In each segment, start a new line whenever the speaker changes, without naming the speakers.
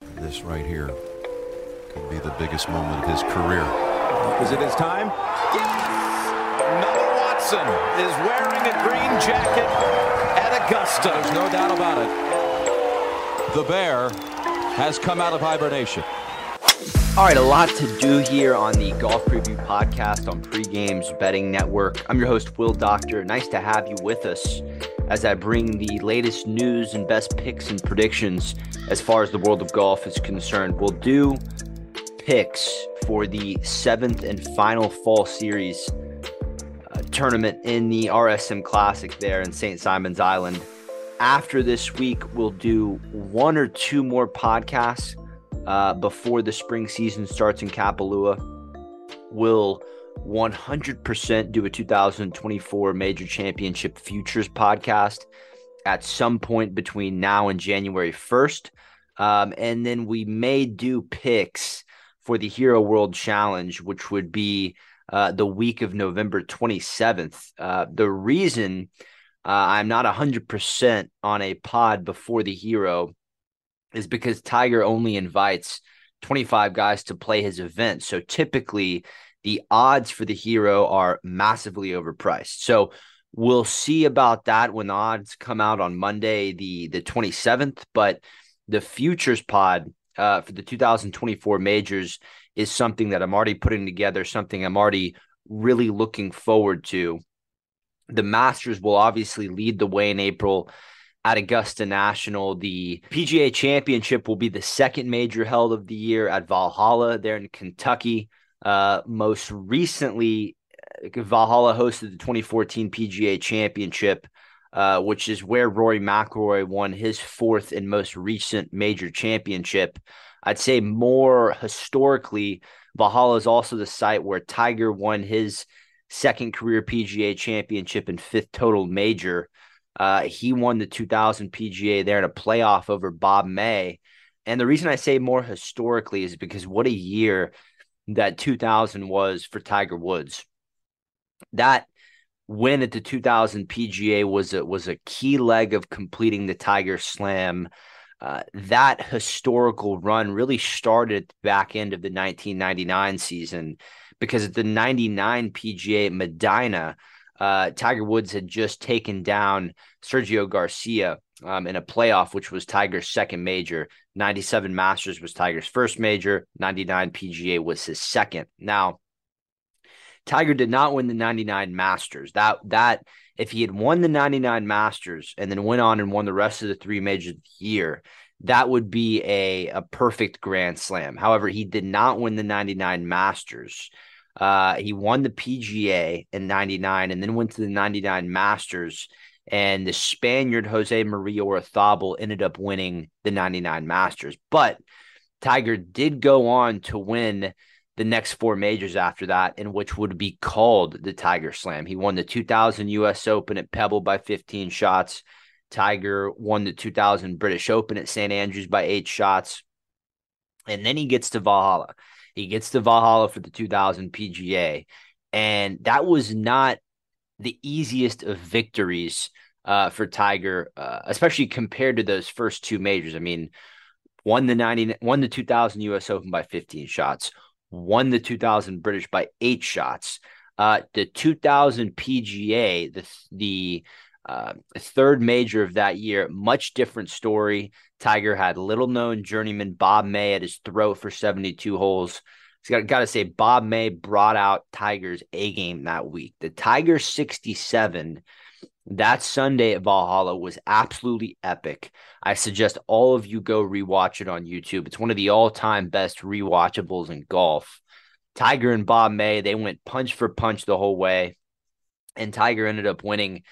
This right here could be the biggest moment of his career.
Is it his time? Yes! Noah Watson is wearing a green jacket at Augusta.
There's no doubt about it. The bear has come out of hibernation.
All right, a lot to do here on the Golf Preview Podcast on Pre Games Betting Network. I'm your host, Will Doctor. Nice to have you with us as I bring the latest news and best picks and predictions as far as the world of golf is concerned. We'll do picks for the seventh and final fall series uh, tournament in the RSM Classic there in St. Simon's Island. After this week, we'll do one or two more podcasts uh, before the spring season starts in Kapalua. We'll 100% do a 2024 Major Championship Futures podcast at some point between now and January 1st. Um, and then we may do picks for the Hero World Challenge, which would be uh, the week of November 27th. Uh, the reason uh, I'm not 100% on a pod before the Hero is because Tiger only invites 25 guys to play his event. So typically, the odds for the hero are massively overpriced. So we'll see about that when the odds come out on Monday, the the 27th. But the futures pod uh, for the 2024 majors is something that I'm already putting together, something I'm already really looking forward to. The Masters will obviously lead the way in April at Augusta National. The PGA Championship will be the second major held of the year at Valhalla there in Kentucky. Uh, most recently, Valhalla hosted the 2014 PGA Championship, uh, which is where Rory McIlroy won his fourth and most recent major championship. I'd say more historically, Valhalla is also the site where Tiger won his second career PGA championship and fifth total major. Uh, he won the 2000 PGA there in a playoff over Bob May. And the reason I say more historically is because what a year that 2000 was for Tiger Woods. That win at the 2000 PGA was a, was a key leg of completing the Tiger Slam. Uh, that historical run really started at the back end of the 1999 season because at the 99 PGA Medinah, uh, Tiger Woods had just taken down Sergio Garcia um, in a playoff, which was Tiger's second major. 97 Masters was Tiger's first major. 99 PGA was his second. Now, Tiger did not win the 99 Masters. That that if he had won the 99 Masters and then went on and won the rest of the three majors of the year, that would be a, a perfect grand slam. However, he did not win the 99 Masters. Uh, he won the PGA in 99 and then went to the 99 Masters and the Spaniard Jose Maria Olazabal ended up winning the 99 Masters. But Tiger did go on to win the next four majors after that, in which would be called the Tiger Slam. He won the 2000 US Open at Pebble by 15 shots. Tiger won the 2000 British Open at St. Andrews by eight shots. And then he gets to Valhalla. He gets to Valhalla for the 2000 PGA. And that was not the easiest of victories uh, for Tiger, uh, especially compared to those first two majors. I mean, won the 90, won the 2000 US Open by 15 shots, won the 2000 British by eight shots. Uh, the 2000 PGA, the the uh, third major of that year, much different story. Tiger had little known journeyman Bob May at his throat for 72 holes got, got to say, Bob May brought out Tiger's A game that week. The Tiger 67 that Sunday at Valhalla was absolutely epic. I suggest all of you go rewatch it on YouTube. It's one of the all time best rewatchables in golf. Tiger and Bob May, they went punch for punch the whole way. And Tiger ended up winning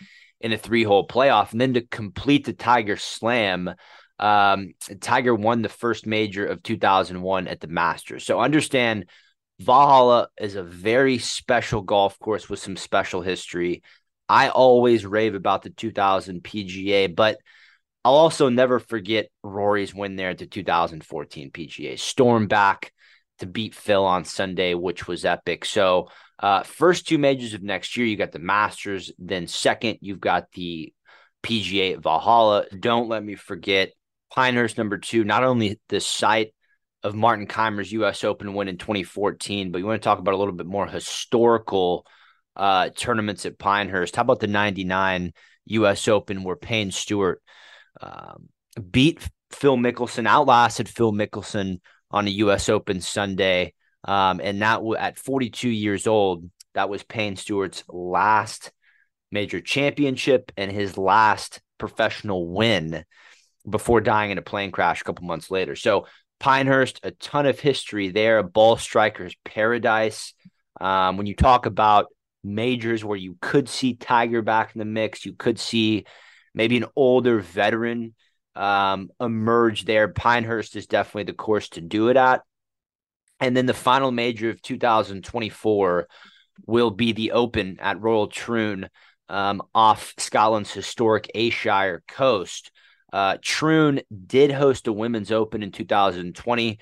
in a three hole playoff. And then to complete the Tiger slam, um, Tiger won the first major of 2001 at the Masters. So understand Valhalla is a very special golf course with some special history. I always rave about the 2000 PGA, but I'll also never forget Rory's win there at the 2014 PGA. Storm back to beat Phil on Sunday, which was epic. So, uh, first two majors of next year, you got the Masters. Then, second, you've got the PGA Valhalla. Don't let me forget Pinehurst number two, not only the site of Martin Kaymer's U.S. Open win in 2014, but you want to talk about a little bit more historical uh, tournaments at Pinehurst. How about the 99 U.S. Open where Payne Stewart um, beat Phil Mickelson, outlasted Phil Mickelson on a U.S. Open Sunday. Um, and that w- at 42 years old, that was Payne Stewart's last major championship and his last professional win before dying in a plane crash a couple months later. So Pinehurst, a ton of history there, ball striker's paradise. Um, when you talk about majors where you could see Tiger back in the mix, you could see maybe an older veteran um, emerge there. Pinehurst is definitely the course to do it at. And then the final major of 2024 will be the Open at Royal Troon um, off Scotland's historic Ayrshire coast. Uh, Troon did host a women's open in 2020.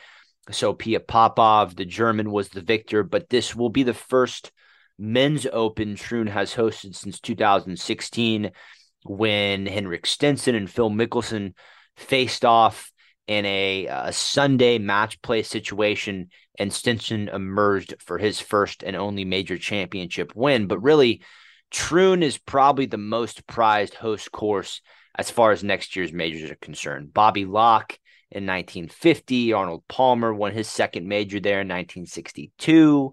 Sophia Popov, the German, was the victor, but this will be the first men's open Troon has hosted since 2016 when Henrik Stenson and Phil Mickelson faced off in a, a Sunday match play situation, and Stenson emerged for his first and only major championship win. But really, Troon is probably the most prized host course as far as next year's majors are concerned. Bobby Locke in 1950, Arnold Palmer won his second major there in 1962.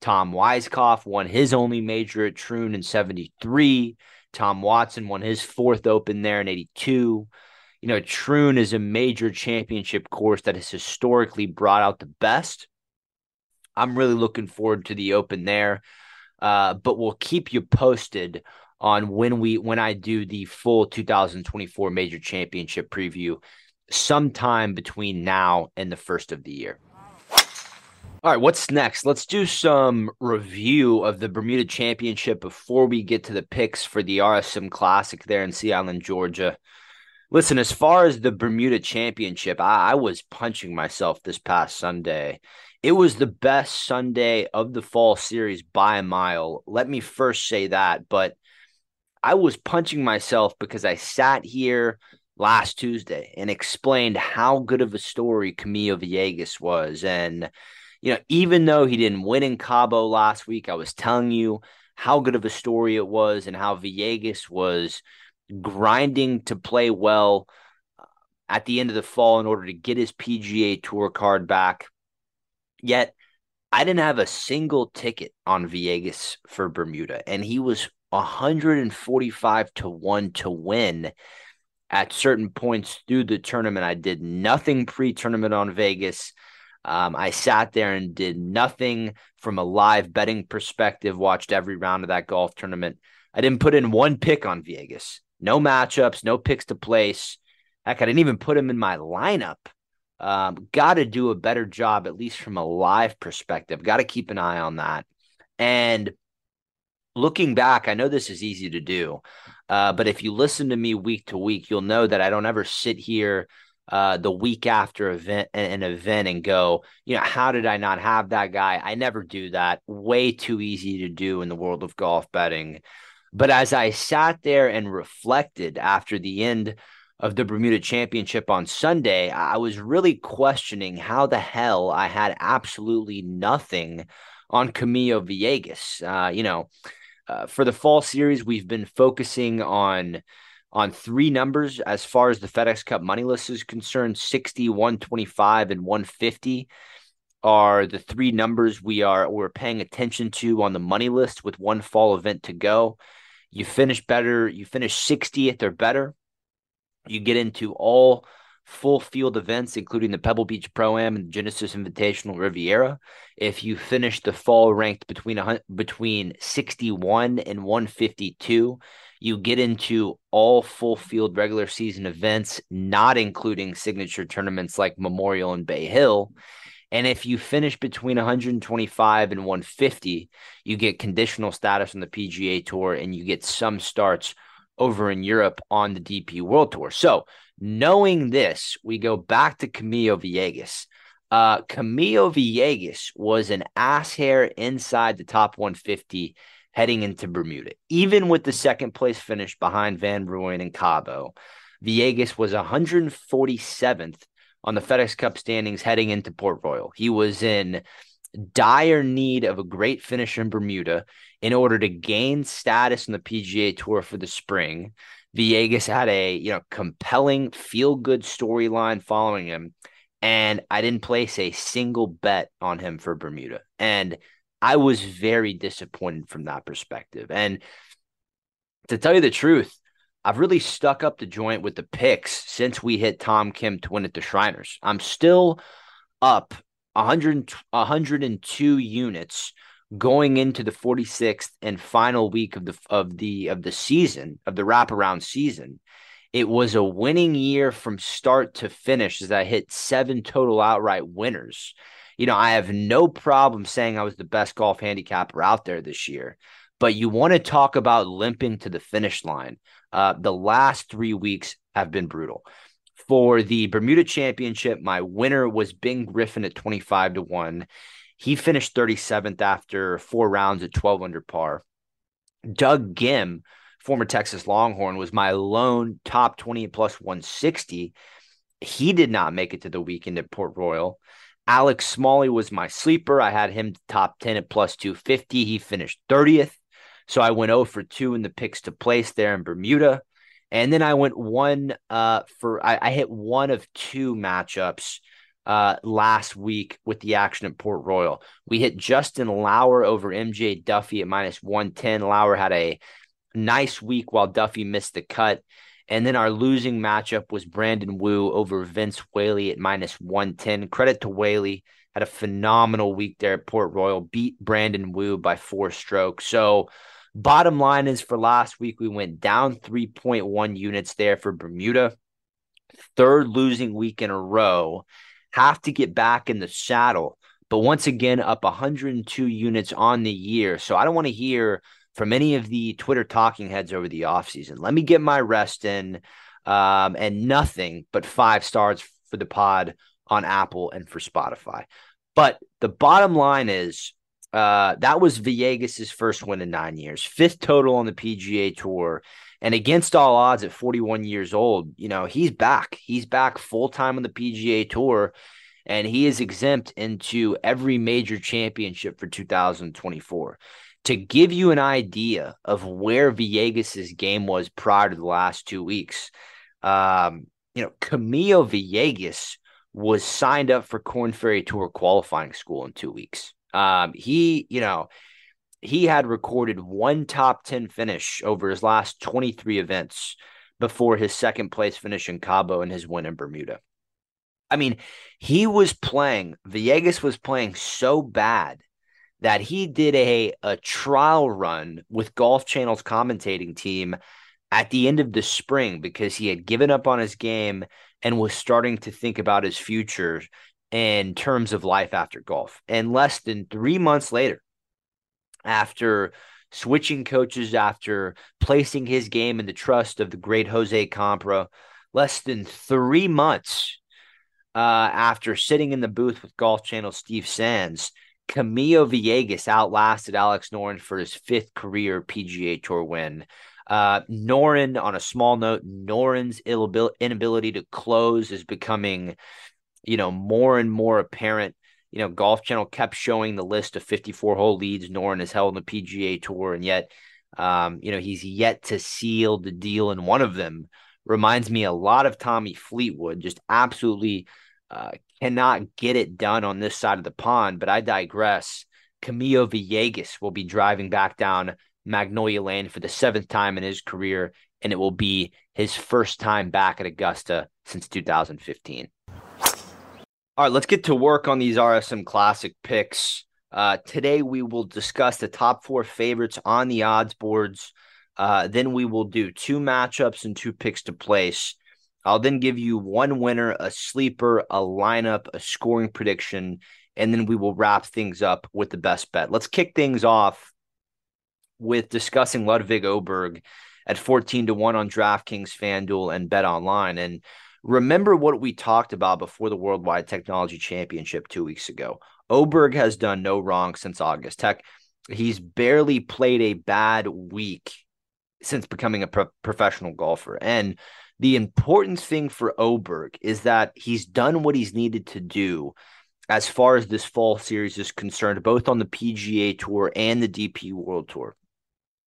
Tom Weiskopf won his only major at Troon in 73. Tom Watson won his fourth open there in 82. You know, Troon is a major championship course that has historically brought out the best. I'm really looking forward to the open there. Uh, but we'll keep you posted on when we when I do the full 2024 major championship preview sometime between now and the first of the year. All right, what's next? Let's do some review of the Bermuda Championship before we get to the picks for the RSM Classic there in Sea Island, Georgia. Listen, as far as the Bermuda Championship, I, I was punching myself this past Sunday. It was the best Sunday of the fall series by a mile. Let me first say that, but I was punching myself because I sat here last Tuesday and explained how good of a story Camilo Villegas was. And, you know, even though he didn't win in Cabo last week, I was telling you how good of a story it was and how Villegas was grinding to play well uh, at the end of the fall in order to get his PGA Tour card back. Yet, I didn't have a single ticket on Villegas for Bermuda, and he was 145 to 1 to win at certain points through the tournament. I did nothing pre tournament on Vegas. Um, I sat there and did nothing from a live betting perspective, watched every round of that golf tournament. I didn't put in one pick on Vegas, no matchups, no picks to place. Heck, I didn't even put him in my lineup. Um, Got to do a better job, at least from a live perspective. Got to keep an eye on that. And looking back, I know this is easy to do, uh, but if you listen to me week to week, you'll know that I don't ever sit here uh, the week after event an event and go, you know, how did I not have that guy? I never do that. Way too easy to do in the world of golf betting. But as I sat there and reflected after the end of the Bermuda Championship on Sunday, I was really questioning how the hell I had absolutely nothing on Camilo Villegas. Uh, you know, uh, for the fall series, we've been focusing on on three numbers as far as the FedEx Cup money list is concerned 60, 125, and 150 are the three numbers we are we're paying attention to on the money list with one fall event to go. You finish better, you finish 60th or better. You get into all full field events, including the Pebble Beach Pro Am and Genesis Invitational Riviera. If you finish the fall ranked between between 61 and 152, you get into all full field regular season events, not including signature tournaments like Memorial and Bay Hill. And if you finish between 125 and 150, you get conditional status on the PGA Tour and you get some starts over in Europe on the DP World Tour. So Knowing this, we go back to Camilo Villegas. Uh, Camilo Villegas was an ass hair inside the top 150 heading into Bermuda, even with the second place finish behind Van Rooyen and Cabo. Villegas was 147th on the FedEx Cup standings heading into Port Royal. He was in dire need of a great finish in Bermuda in order to gain status in the PGA Tour for the spring. Villegas had a you know compelling feel good storyline following him, and I didn't place a single bet on him for Bermuda, and I was very disappointed from that perspective. And to tell you the truth, I've really stuck up the joint with the picks since we hit Tom Kim to win at the Shriners. I'm still up 100, 102 units going into the 46th and final week of the of the of the season of the wraparound season. It was a winning year from start to finish as I hit seven total outright winners. You know, I have no problem saying I was the best golf handicapper out there this year, but you want to talk about limping to the finish line. Uh, the last three weeks have been brutal. For the Bermuda Championship, my winner was Ben Griffin at 25 to 1. He finished 37th after four rounds at 12 under par. Doug Ghim, former Texas Longhorn, was my lone top 20 plus 160. He did not make it to the weekend at Port Royal. Alex Smalley was my sleeper. I had him top 10 at plus 250. He finished 30th. So I went 0 for 2 in the picks to place there in Bermuda. And then I went one uh, for I, I hit one of two matchups uh, last week with the action at Port Royal. We hit Justin Lower over MJ Daffue at minus 110. Lower had a nice week while Daffue missed the cut. And then our losing matchup was Brandon Wu over Vince Whaley at minus 110. Credit to Whaley. Had a phenomenal week there at Port Royal, beat Brandon Wu by four strokes. So, bottom line is for last week, we went down 3.1 units there for Bermuda. Third losing week in a row have to get back in the saddle. But once again, up 102 units on the year. So I don't want to hear from any of the Twitter talking heads over the offseason. Let me get my rest in um, and nothing but five stars for the pod on Apple and for Spotify. But the bottom line is uh, that was Villegas' first win in nine years, fifth total on the PGA Tour. And against all odds at 41 years old, you know, he's back. He's back full time on the PGA Tour and he is exempt into every major championship for 2024. To give you an idea of where Villegas' game was prior to the last two weeks, um, you know, Camilo Villegas was signed up for Korn Ferry Tour qualifying school in two weeks. Um, he, you know, he had recorded one top 10 finish over his last 23 events before his second place finish in Cabo and his win in Bermuda. I mean, he was playing, Villegas was playing so bad that he did a, a trial run with Golf Channel's commentating team at the end of the spring because he had given up on his game and was starting to think about his future in terms of life after golf. And less than three months later, after switching coaches, after placing his game in the trust of the great Jose Campra, less than three months uh, after sitting in the booth with Golf Channel Steve Sands, Camilo Villegas outlasted Alex Noren for his fifth career PGA Tour win. Uh, Noren, on a small note, Noren's inability to close is becoming, you know, more and more apparent you know, Golf Channel kept showing the list of 54 hole leads Noren has held on the PGA Tour, and yet, um, you know, he's yet to seal the deal in one of them. Reminds me a lot of Tommy Fleetwood, just absolutely uh, cannot get it done on this side of the pond. But I digress. Camilo Villegas will be driving back down Magnolia Lane for the seventh time in his career, and it will be his first time back at Augusta since 2015. All right, let's get to work on these RSM Classic picks. Uh, today, we will discuss the top four favorites on the odds boards. Uh, then we will do two matchups and two picks to place. I'll then give you one winner, a sleeper, a lineup, a scoring prediction, and then we will wrap things up with the best bet. Let's kick things off with discussing Ludvig Åberg at 14 to 1 on DraftKings, FanDuel, and Bet Online. And Remember what we talked about before the Worldwide Technology Championship two weeks ago. Åberg has done no wrong since August. Tech, he's barely played a bad week since becoming a pro- professional golfer. And The important thing for Åberg is that he's done what he's needed to do as far as this fall series is concerned, both on the PGA Tour and the DP World Tour.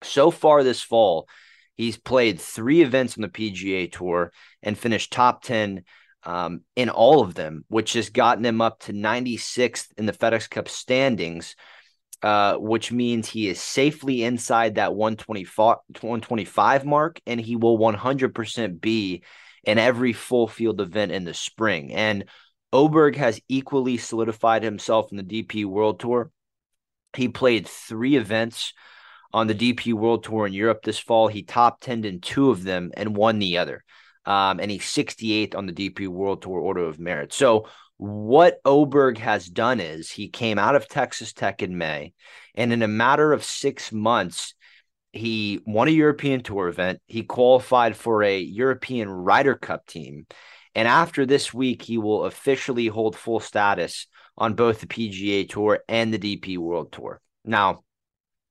So far this fall, he's played three events on the PGA Tour and finished top 10 um, in all of them, which has gotten him up to 96th in the FedEx Cup standings, uh, which means he is safely inside that 125, 125 mark, and he will 100% be in every full field event in the spring. And Åberg has equally solidified himself in the DP World Tour. He played three events on the DP World Tour in Europe this fall. He top 10 in two of them and won the other. Um, and he's 68th on the DP World Tour Order of Merit. So, what Åberg has done is he came out of Texas Tech in May, and in a matter of six months, he won a European Tour event. He qualified for a European Ryder Cup team. And after this week, he will officially hold full status on both the PGA Tour and the DP World Tour. Now,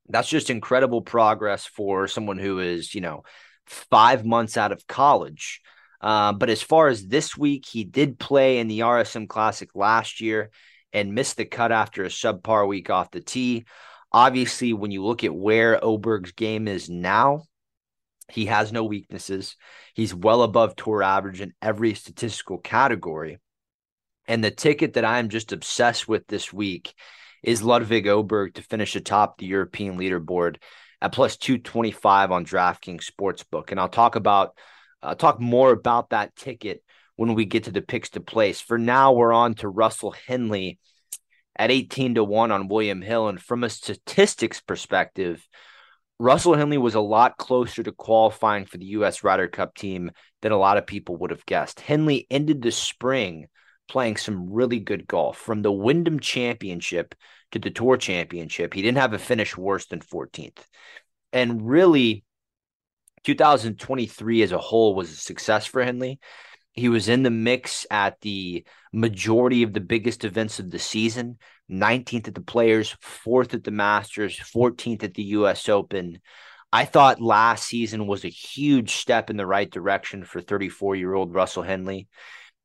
that's just incredible progress for someone who is, you know, five months out of college. Uh, but as far as this week, he did play in the RSM Classic last year and missed the cut after a subpar week off the tee. Obviously, when you look at where Åberg's game is now, he has no weaknesses. He's well above tour average in every statistical category. And the ticket that I'm just obsessed with this week is Ludvig Åberg to finish atop the European leaderboard at plus 225 on DraftKings Sportsbook. And I'll talk about uh, talk more about that ticket when we get to the picks to place. For now, we're on to Russell Henley at 18 to 1 on William Hill. And from a statistics perspective, Russell Henley was a lot closer to qualifying for the U.S. Ryder Cup team than a lot of people would have guessed. Henley ended the spring playing some really good golf from the Wyndham Championship to the Tour Championship. He didn't have a finish worse than 14th. And really, 2023 as a whole was a success for Henley. He was in the mix at the majority of the biggest events of the season 19th at the Players, 4th at the Masters, 14th at the US Open. I thought last season was a huge step in the right direction for 34 year old Russell Henley.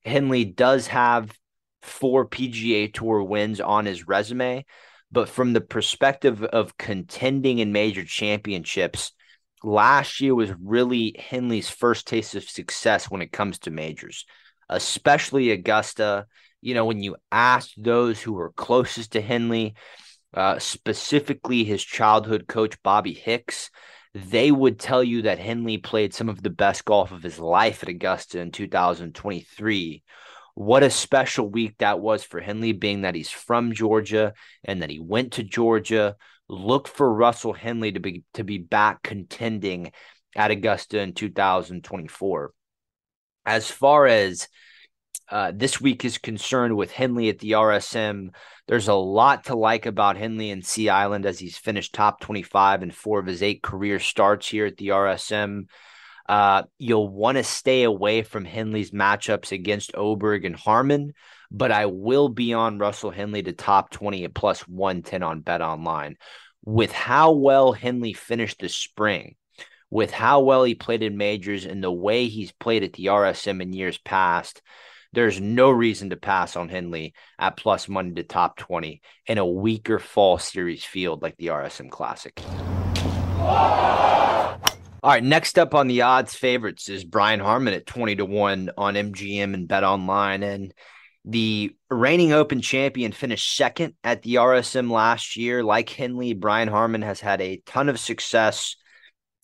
Henley does have four PGA Tour wins on his resume, but from the perspective of contending in major championships, last year was really Henley's first taste of success when it comes to majors, especially Augusta. You know, when you ask those who were closest to Henley, uh, specifically his childhood coach, Bobby Hicks, they would tell you that Henley played some of the best golf of his life at Augusta in 2023. What a special week that was for Henley, being that he's from Georgia and that he went to Georgia. Look for Russell Henley to be to be back contending at Augusta in 2024. As far as uh, this week is concerned with Henley at the RSM. There's a lot to like about Henley and Sea Island as he's finished top 25 in four of his eight career starts here at the RSM. Uh, you'll want to stay away from Henley's matchups against Åberg and Harman, but I will be on Russell Henley to top 20 at plus 110 on Bet Online. With how well Henley finished the spring, with how well he played in majors and the way he's played at the RSM in years past, there's no reason to pass on Henley at plus money to top 20 in a weaker fall series field like the RSM Classic. All right, next up on the odds favorites is Brian Harman at 20 to 1 on MGM and Bet Online. And the reigning Open champion finished second at the RSM last year. Like Henley, Brian Harman has had a ton of success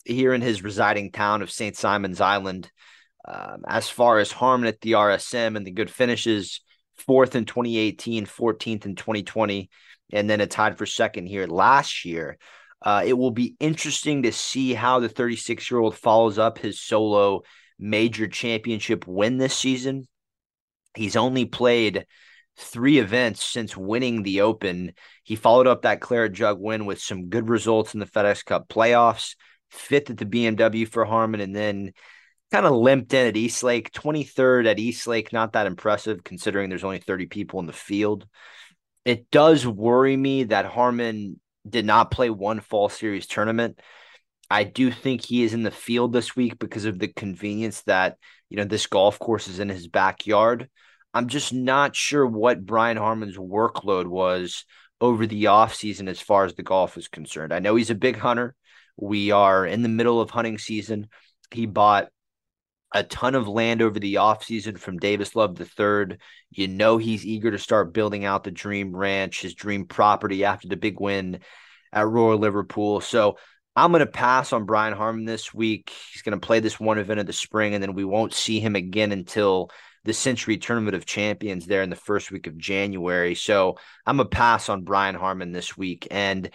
here in his residing town of St. Simon's Island. Um, as far as Harman at the RSM and the good finishes, fourth in 2018, 14th in 2020, and then a tied for second here last year. Uh, it will be interesting to see how the 36 year old follows up his solo major championship win this season. He's only played three events since winning the Open. He followed up that Claret Jug win with some good results in the FedEx Cup playoffs, fifth at the BMW for Harman, and then kind of limped in at East Lake, 23rd at East Lake. Not that impressive considering there's only 30 people in the field. It does worry me that Harman did not play one fall series tournament. I do think he is in the field this week because of the convenience that, you know, this golf course is in his backyard. I'm just not sure what Brian Harman's workload was over the offseason as far as the golf is concerned. I know he's a big hunter. We are in the middle of hunting season. He bought a ton of land over the offseason from Davis Love III. You know he's eager to start building out the dream ranch, his dream property after the big win at Royal Liverpool. So I'm going to pass on Brian Harman this week. He's going to play this one event of the spring, and then we won't see him again until the Sentry Tournament of Champions there in the first week of January. So I'm a pass on Brian Harman this week. And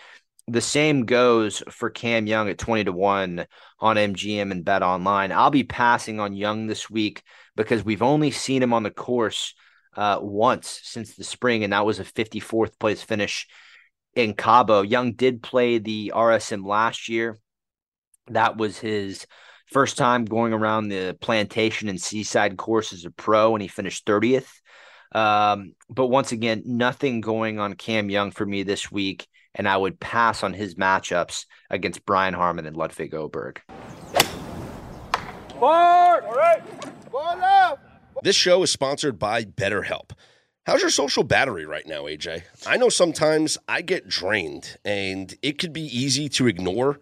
the same goes for Cam Young at 20 to 1 on MGM and Bet Online. I'll be passing on Young this week because we've only seen him on the course uh, once since the spring, and that was a 54th place finish in Cabo. Young did play the RSM last year. That was his first time going around the plantation and seaside course as a pro, and he finished 30th. Um, but once again, nothing going on Cam Young for me this week and I would pass on his matchups against Brian Harman and Ludvig Åberg. Board! All right. Ludvig Åberg.
This show is sponsored by BetterHelp. How's your social battery right now, AJ? I know sometimes I get drained and it could be easy to ignore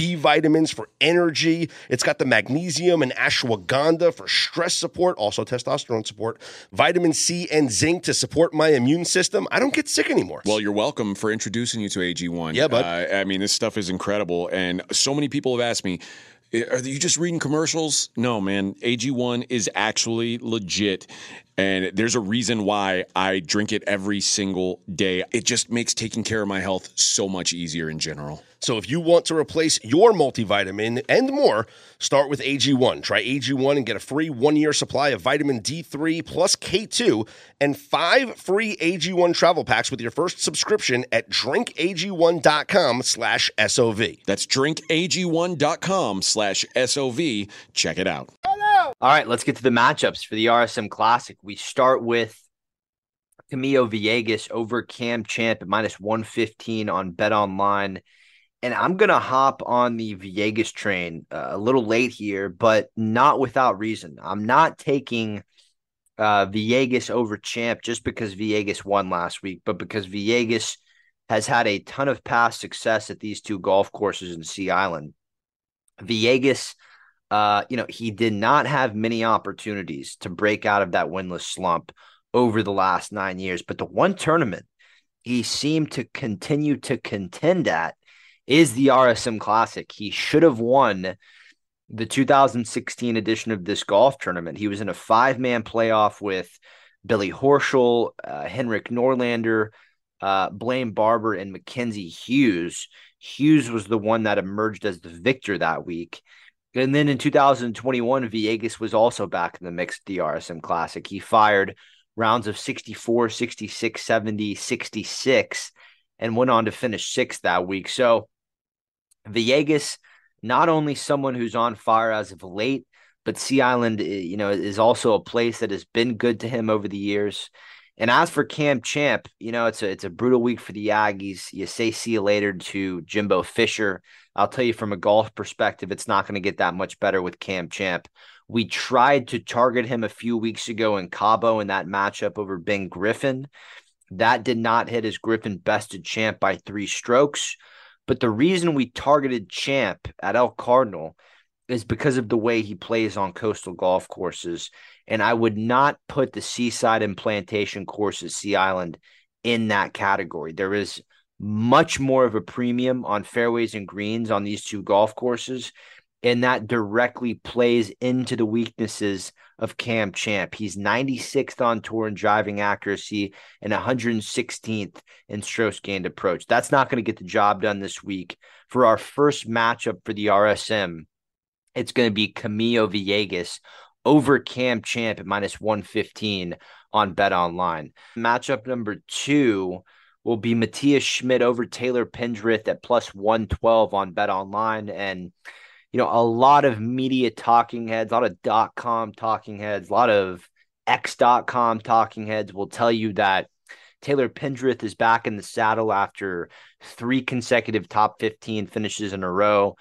B vitamins for energy. It's got the magnesium and ashwagandha for stress support, also testosterone support, vitamin C and zinc to support my immune system. I don't get sick anymore.
Well, you're welcome for introducing you to AG1.
Yeah, but
uh, I mean, this stuff is incredible, and so many people have asked me. Are you just reading commercials? No, man. AG1 is actually legit. And there's a reason why I drink it every single day. It just makes taking care of my health so much easier in general.
So if you want to replace your multivitamin and more, start with AG1. Try AG1 and get a free one-year supply of vitamin D3 plus K2 and five free AG1 travel packs with your first subscription at drinkag1.com slash SOV.
That's drinkag1.com slash SOV. Check it out.
All right, let's get to the matchups for the RSM Classic. We start with Camilo Villegas over Cam Champ at minus 115 on Bet Online. And I'm going to hop on the Villegas train uh, a little late here, but not without reason. I'm not taking uh, Villegas over Champ just because Villegas won last week, but because Villegas has had a ton of past success at these two golf courses in Sea Island. Villegas – uh, you know, he did not have many opportunities to break out of that winless slump over the last nine years. But the one tournament he seemed to continue to contend at is the RSM Classic. He should have won the 2016 edition of this golf tournament. He was in a five man playoff with Billy Horschel, uh, Henrik Norlander, uh, Blayne Barber, and Mackenzie Hughes. Hughes was the one that emerged as the victor that week. And then in 2021, Villegas was also back in the mixed DRSM Classic. He fired rounds of 64, 66, 70, 66, and went on to finish sixth that week. So Villegas, not only someone who's on fire as of late, but Sea Island, eh, you know, is also a place that has been good to him over the years. And as for Cam Champ, you know, it's a it's a brutal week for the Aggies. You say see you later to Jimbo Fisher. I'll tell you from a golf perspective, it's not going to get that much better with Cam Champ. We tried to target him a few weeks ago in Cabo in that matchup over Ben Griffin. That did not hit as Griffin bested Champ by three strokes. But the reason we targeted Champ at El Cardonal is because of the way he plays on coastal golf courses. And I would not put the Seaside and Plantation courses, Sea Island, in that category. There is much more of a premium on fairways and greens on these two golf courses and that directly plays into the weaknesses of Cam Champ. He's 96th on tour in driving accuracy and 116th in stroke gained approach. That's not going to get the job done this week. For our first matchup for the RSM, it's going to be Camilo Villegas over Cam Champ at minus 115 on Bet Online. Matchup number two will be Matthias Schmid over Taylor Pendrith at plus 112 on Bet Online. And you know, a lot of media talking heads, a lot of dot com talking heads, a lot of x.com talking heads will tell you that Taylor Pendrith is back in the saddle after three consecutive top 15 finishes in a row.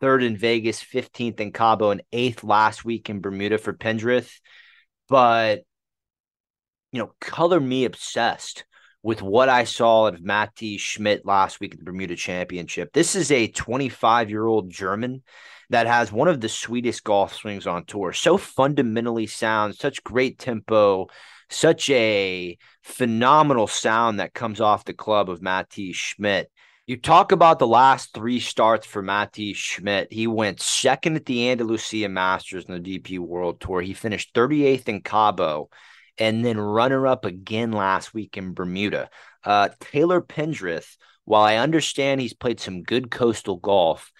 Third in Vegas, 15th in Cabo, and eighth last week in Bermuda for Pendrith. But, you know, color me obsessed with what I saw of Matti Schmid last week at the Bermuda Championship. This is a 25 year old German that has one of the sweetest golf swings on tour. So fundamentally sound, such great tempo, such a phenomenal sound that comes off the club of Matti Schmid. You talk about the last three starts for Matti Schmid. He went second at the Andalusia Masters in the DP World Tour. He finished 38th in Cabo and then runner up again last week in Bermuda. Uh, Taylor Pendrith, while I understand he's played some good coastal golf,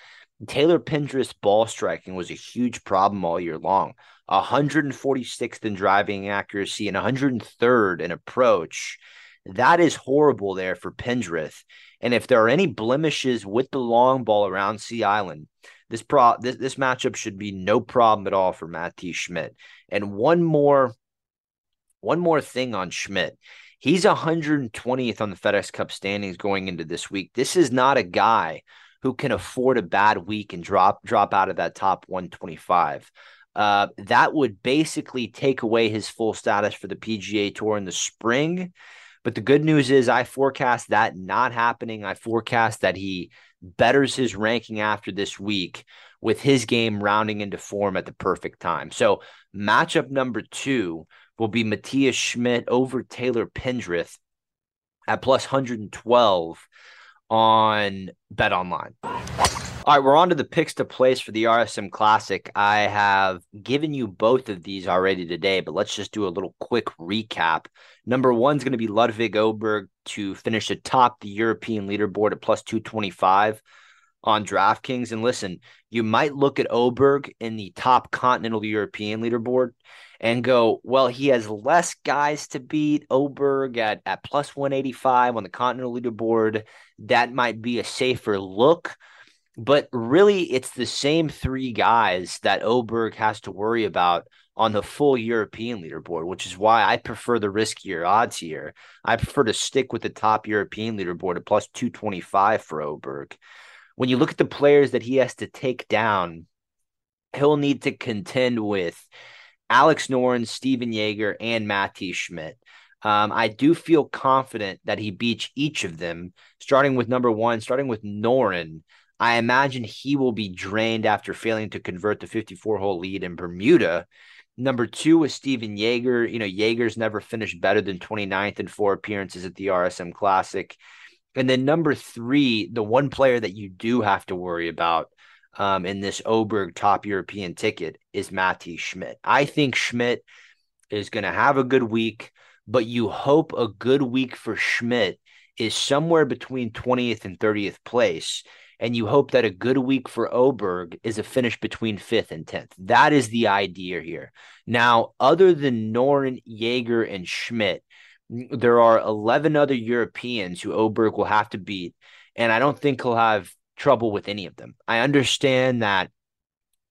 Taylor Pendrith's ball striking was a huge problem all year long. 146th in driving accuracy and 103rd in approach. That is horrible there for Pendrith. And if there are any blemishes with the long ball around Sea Island, this pro this, this matchup should be no problem at all for Matti Schmid. And one more one more thing on Schmid. He's 120th on the FedEx Cup standings going into this week. This is not a guy who can afford a bad week and drop drop out of that top 125. Uh, that would basically take away his full status for the PGA Tour in the spring. But the good news is, I forecast that not happening. I forecast that he betters his ranking after this week with his game rounding into form at the perfect time. So, matchup number two will be Matthias Schmid over Taylor Pendrith at plus 112 on Bet Online. All right, we're on to the picks to place for the RSM Classic. I have given you both of these already today, but let's just do a little quick recap. Number one is going to be Ludvig Åberg to finish atop the European leaderboard at plus 225 on DraftKings. And listen, you might look at Åberg in the top continental European leaderboard and go, well, he has less guys to beat. Åberg at, at plus 185 on the Continental leaderboard. That might be a safer look. But really, it's the same three guys that Åberg has to worry about on the full European leaderboard, which is why I prefer the riskier odds here. I prefer to stick with the top European leaderboard at plus 225 for Åberg. When you look at the players that he has to take down, he'll need to contend with Alex Noren, Stephan Jaeger, and Matti Schmid. Um, I do feel confident that he beats each of them, starting with number one, starting with Noren. I imagine he will be drained after failing to convert the 54 hole lead in Bermuda. Number two is Stephan Jaeger. You know, Jaeger's never finished better than 29th in four appearances at the RSM Classic. And then number three, the one player that you do have to worry about um, in this Åberg top European ticket is Matti Schmid. I think Schmid is going to have a good week, but you hope a good week for Schmid is somewhere between 20th and 30th place. And you hope that a good week for Åberg is a finish between 5th and 10th. That is the idea here. Now, other than Noren, Jaeger, and Schmid, there are 11 other Europeans who Åberg will have to beat. And I don't think he'll have trouble with any of them. I understand that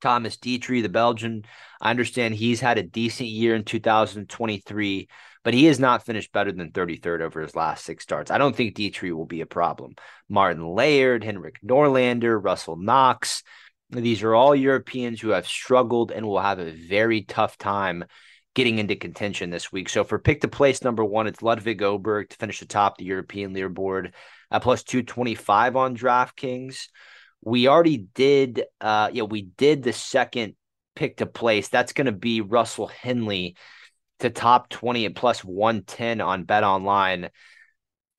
Thomas Detry, the Belgian, I understand he's had a decent year in 2023, but he has not finished better than 33rd over his last six starts. I don't think Detry will be a problem. Martin Laird, Henrik Norlander, Russell Knox. These are all Europeans who have struggled and will have a very tough time getting into contention this week. So for pick to place number one, it's Ludvig Åberg to finish atop the European leaderboard at plus 225 on DraftKings. We already did, uh, yeah, we did the second pick to place. That's going to be Russell Henley to top 20 at plus 110 on Bet Online.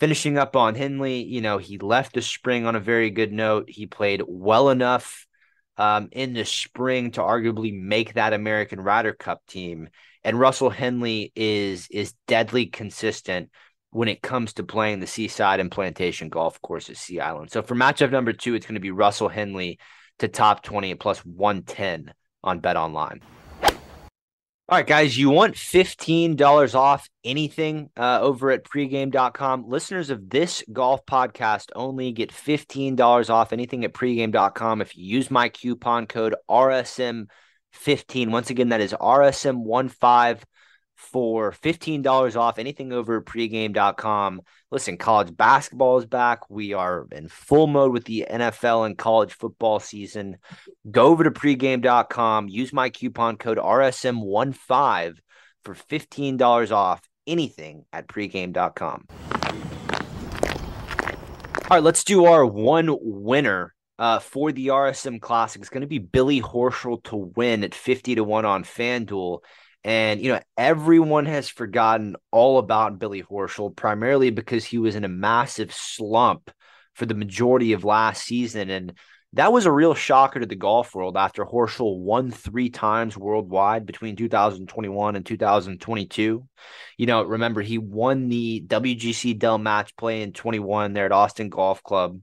Finishing up on Henley, you know, he left the spring on a very good note. He played well enough um, in the spring to arguably make that American Ryder Cup team. And Russell Henley is is deadly consistent when it comes to playing the seaside and plantation golf course at Sea Island. So for matchup number two, it's going to be Russell Henley to top 20 at plus 110 on Bet Online. All right, guys, you want $15 off anything uh, over at pregame.com. Listeners of this golf podcast only get $15 off anything at pregame.com if you use my coupon code RSM15. Once again, that is RSM15 for $15 off anything over pregame.com. Listen, college basketball is back. We are in full mode with the NFL and college football season. Go over to pregame.com, use my coupon code RSM15 for $15 off anything at pregame.com. All right, let's do our one winner uh, for the RSM Classic. It's going to be Billy Horschel to win at 50 to 1 on FanDuel. And, you know, everyone has forgotten all about Billy Horschel, primarily because he was in a massive slump for the majority of last season. And that was a real shocker to the golf world after Horschel won three times worldwide between 2021 and 2022. You know, remember, he won the WGC Dell match play in 21 there at Austin Golf Club.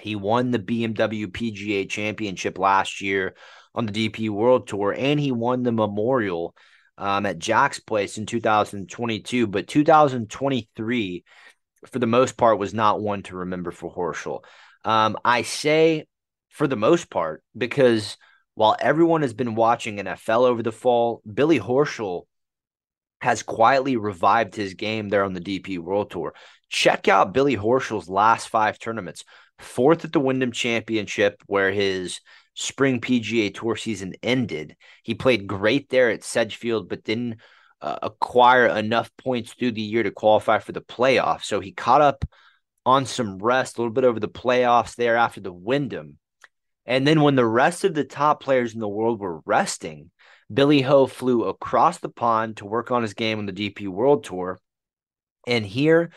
He won the BMW PGA Championship last year on the DP World Tour, and he won the Memorial um, at Jack's Place in 2022. But 2023, for the most part, was not one to remember for Horschel. Um, I say for the most part because while everyone has been watching NFL over the fall, Billy Horschel has quietly revived his game there on the DP World Tour. Check out Billy Horschel's last five tournaments. Fourth at the Wyndham Championship, where his spring PGA Tour season ended. He played great there at Sedgefield, but didn't uh, acquire enough points through the year to qualify for the playoffs. So he caught up on some rest, a little bit over the playoffs there after the Wyndham. And then when the rest of the top players in the world were resting, Billy Ho flew across the pond to work on his game on the DP World Tour. And here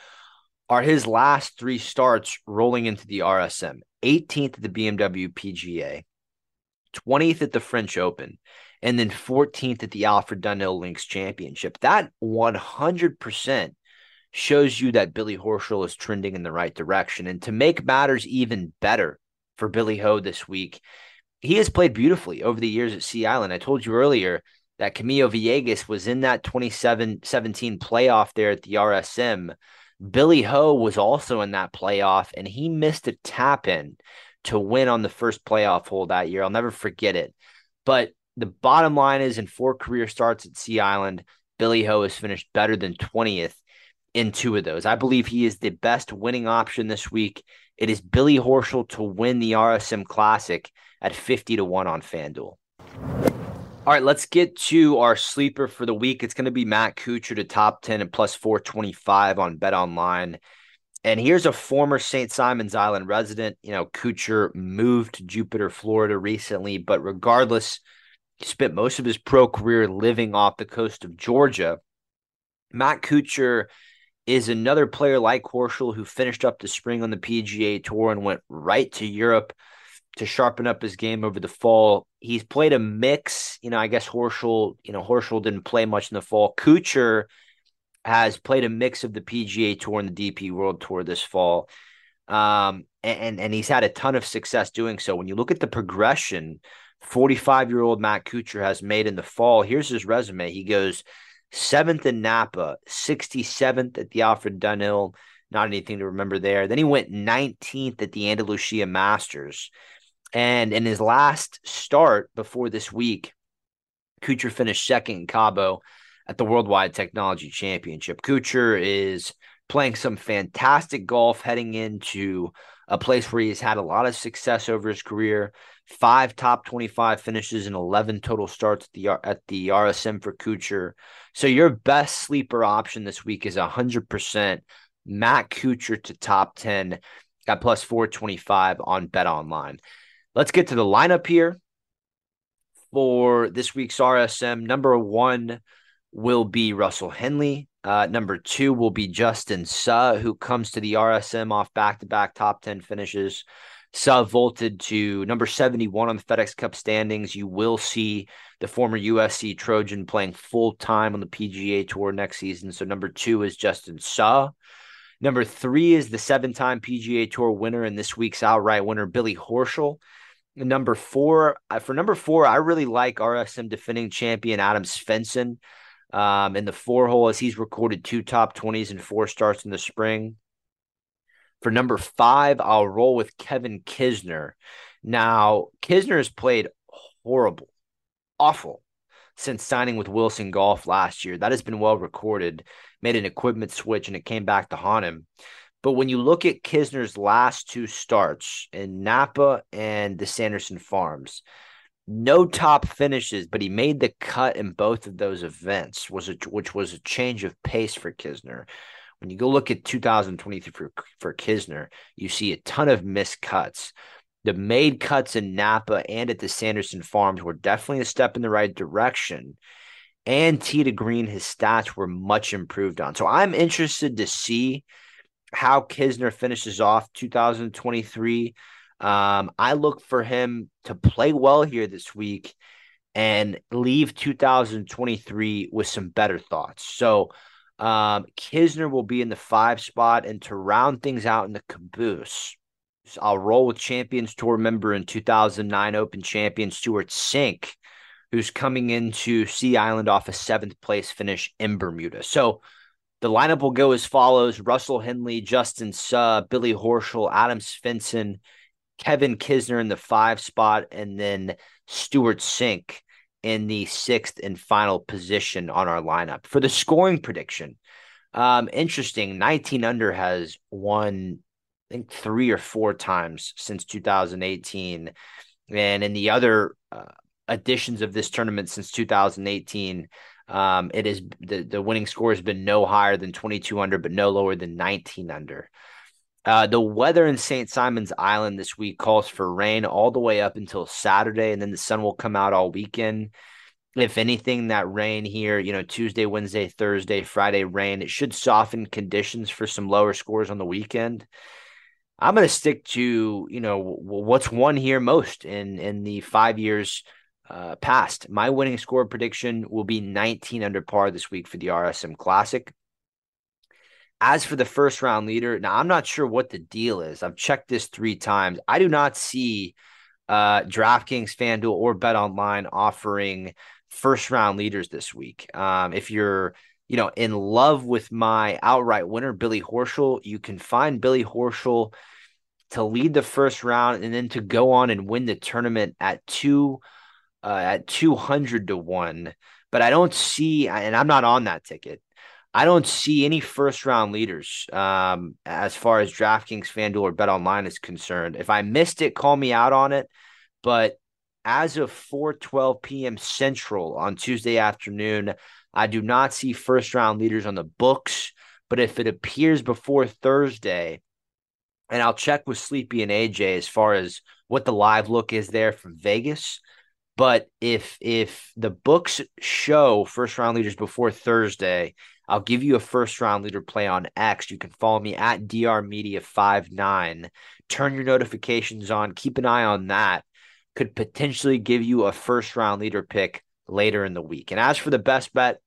are his last three starts rolling into the RSM 18th at the BMW PGA, 20th at the French Open, and then 14th at the Alfred Dunhill Links Championship. That 100% shows you that Billy Horschel is trending in the right direction. And to make matters even better for Billy Ho this week, he has played beautifully over the years at Sea Island. I told you earlier that Camilo Villegas was in that 2017 playoff there at the RSM. Billy Ho was also in that playoff, and he missed a tap in to win on the first playoff hole that year. I'll never forget it. But the bottom line is in four career starts at Sea Island, Billy Ho has finished better than 20th in two of those. I believe he is the best winning option this week. It is Billy Horschel to win the RSM Classic at 50 to 1 on FanDuel. All right, let's get to our sleeper for the week. It's going to be Matt Kuchar to top 10 and plus 425 on Bet Online. And here's a former St. Simons Island resident. You know, Kuchar moved to Jupiter, Florida recently, but regardless, he spent most of his pro career living off the coast of Georgia. Matt Kuchar is another player like Horschel who finished up the spring on the PGA Tour and went right to Europe to sharpen up his game over the fall. He's played a mix. You know, I guess Horschel, you know, Horschel didn't play much in the fall. Kuchar – has played a mix of the PGA Tour and the DP World Tour this fall. Um, and, and he's had a ton of success doing so. When you look at the progression 45 year old Matt Kuchar has made in the fall, here's his resume. He goes seventh in Napa, 67th at the Alfred Dunhill. Not anything to remember there. Then he went 19th at the Andalusia Masters. And in his last start before this week, Kuchar finished second in Cabo at the Worldwide Technology Championship. Kuchar is playing some fantastic golf heading into a place where he's had a lot of success over his career. Five top 25 finishes and 11 total starts at the, at the RSM for Kuchar. So your best sleeper option this week is 100% Matt Kuchar to top 10 at plus 425 on Bet Online. Let's get to the lineup here for this week's RSM. Number one will be Russell Henley. Uh, number two will be Justin Suh, who comes to the RSM off back to back top 10 finishes. Suh vaulted to number 71 on the FedEx Cup standings. You will see the former USC Trojan playing full time on the PGA Tour next season. So number two is Justin Suh. Number three is the seven time PGA Tour winner and this week's outright winner, Billy Horschel. Number four, uh, for number four, I really like RSM defending champion Adam Svensson um, in the four hole as he's recorded two top 20s and four starts in the spring. For number five, I'll roll with Kevin Kisner. Now, Kisner has played horrible, awful since signing with Wilson Golf last year. That has been well recorded, made an equipment switch, and it came back to haunt him. But when you look at Kisner's last two starts in Napa and the Sanderson Farms, no top finishes, but he made the cut in both of those events, was a, which was a change of pace for Kisner. When you go look at 2023 for, for Kisner, you see a ton of missed cuts. The made cuts in Napa and at the Sanderson Farms were definitely a step in the right direction. And to green, his stats were much improved on. So I'm interested to see how Kisner finishes off 2023. Um, I look for him to play well here this week and leave 2023 with some better thoughts. So um, Kisner will be in the five spot, and to round things out in the caboose, I'll roll with Champions Tour member and 2009 Open champion Stewart Cink, who's coming into Sea Island off a seventh place finish in Bermuda. So the lineup will go as follows Russell Henley, Justin Suh, Billy Horschel, Adam Svensson, Kevin Kisner in the five spot, and then Stewart Cink in the sixth and final position on our lineup. For the scoring prediction, um, interesting 19 under has won, I think, three or four times since 2018. And in the other uh, editions of this tournament since 2018, um, it is the, the winning score has been no higher than 22 under, but no lower than 19 under. Uh, the weather in St. Simons Island this week calls for rain all the way up until Saturday, and then the sun will come out all weekend. If anything, that rain here, you know, Tuesday, Wednesday, Thursday, Friday rain, it should soften conditions for some lower scores on the weekend. I'm going to stick to, you know, what's won here most in in the five years uh, past. My winning score prediction will be 19 under par this week for the RSM Classic. As for the first round leader, now I'm not sure what the deal is. I've checked this three times. I do not see uh, DraftKings, FanDuel, or Bet Online offering first round leaders this week. Um, if you're you know in love with my outright winner, Billy Horschel, you can find Billy Horschel to lead the first round and then to go on and win the tournament at two uh, at 200 to 1, but I don't see, and I'm not on that ticket. I don't see any first round leaders um, as far as DraftKings, FanDuel, or Bet Online is concerned. If I missed it, call me out on it. But as of 4:12 p.m. Central on Tuesday afternoon, I do not see first round leaders on the books. But if it appears before Thursday, and I'll check with Sleepy and AJ as far as what the live look is there from Vegas. But if if the books show first round leaders before Thursday, I'll give you a first round leader play on X. You can follow me at DR Media 59. Turn your notifications on. Keep an eye on that. Could potentially give you a first round leader pick later in the week. And as for the best bet,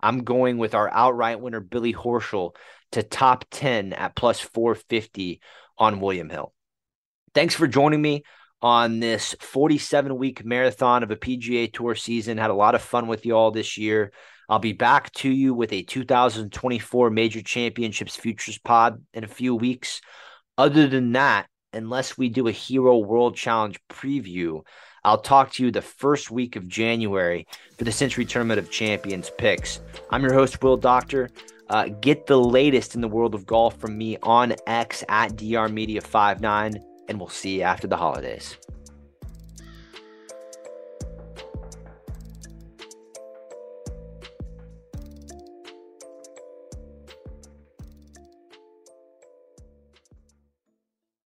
I'm going with our outright winner, Billy Horschel, to top 10 at plus 450 on William Hill. Thanks for joining me on this 47 week marathon of a PGA Tour season. Had a lot of fun with y'all this year. I'll be back to you with a 2024 Major Championships Futures Pod in a few weeks. Other than that, unless we do a Hero World Challenge preview. I'll talk to you the first week of January for the Sentry Tournament of Champions picks. I'm your host, Will Doctor. Uh, get the latest in the world of golf from me on X at drmedia59, and we'll see you after the holidays.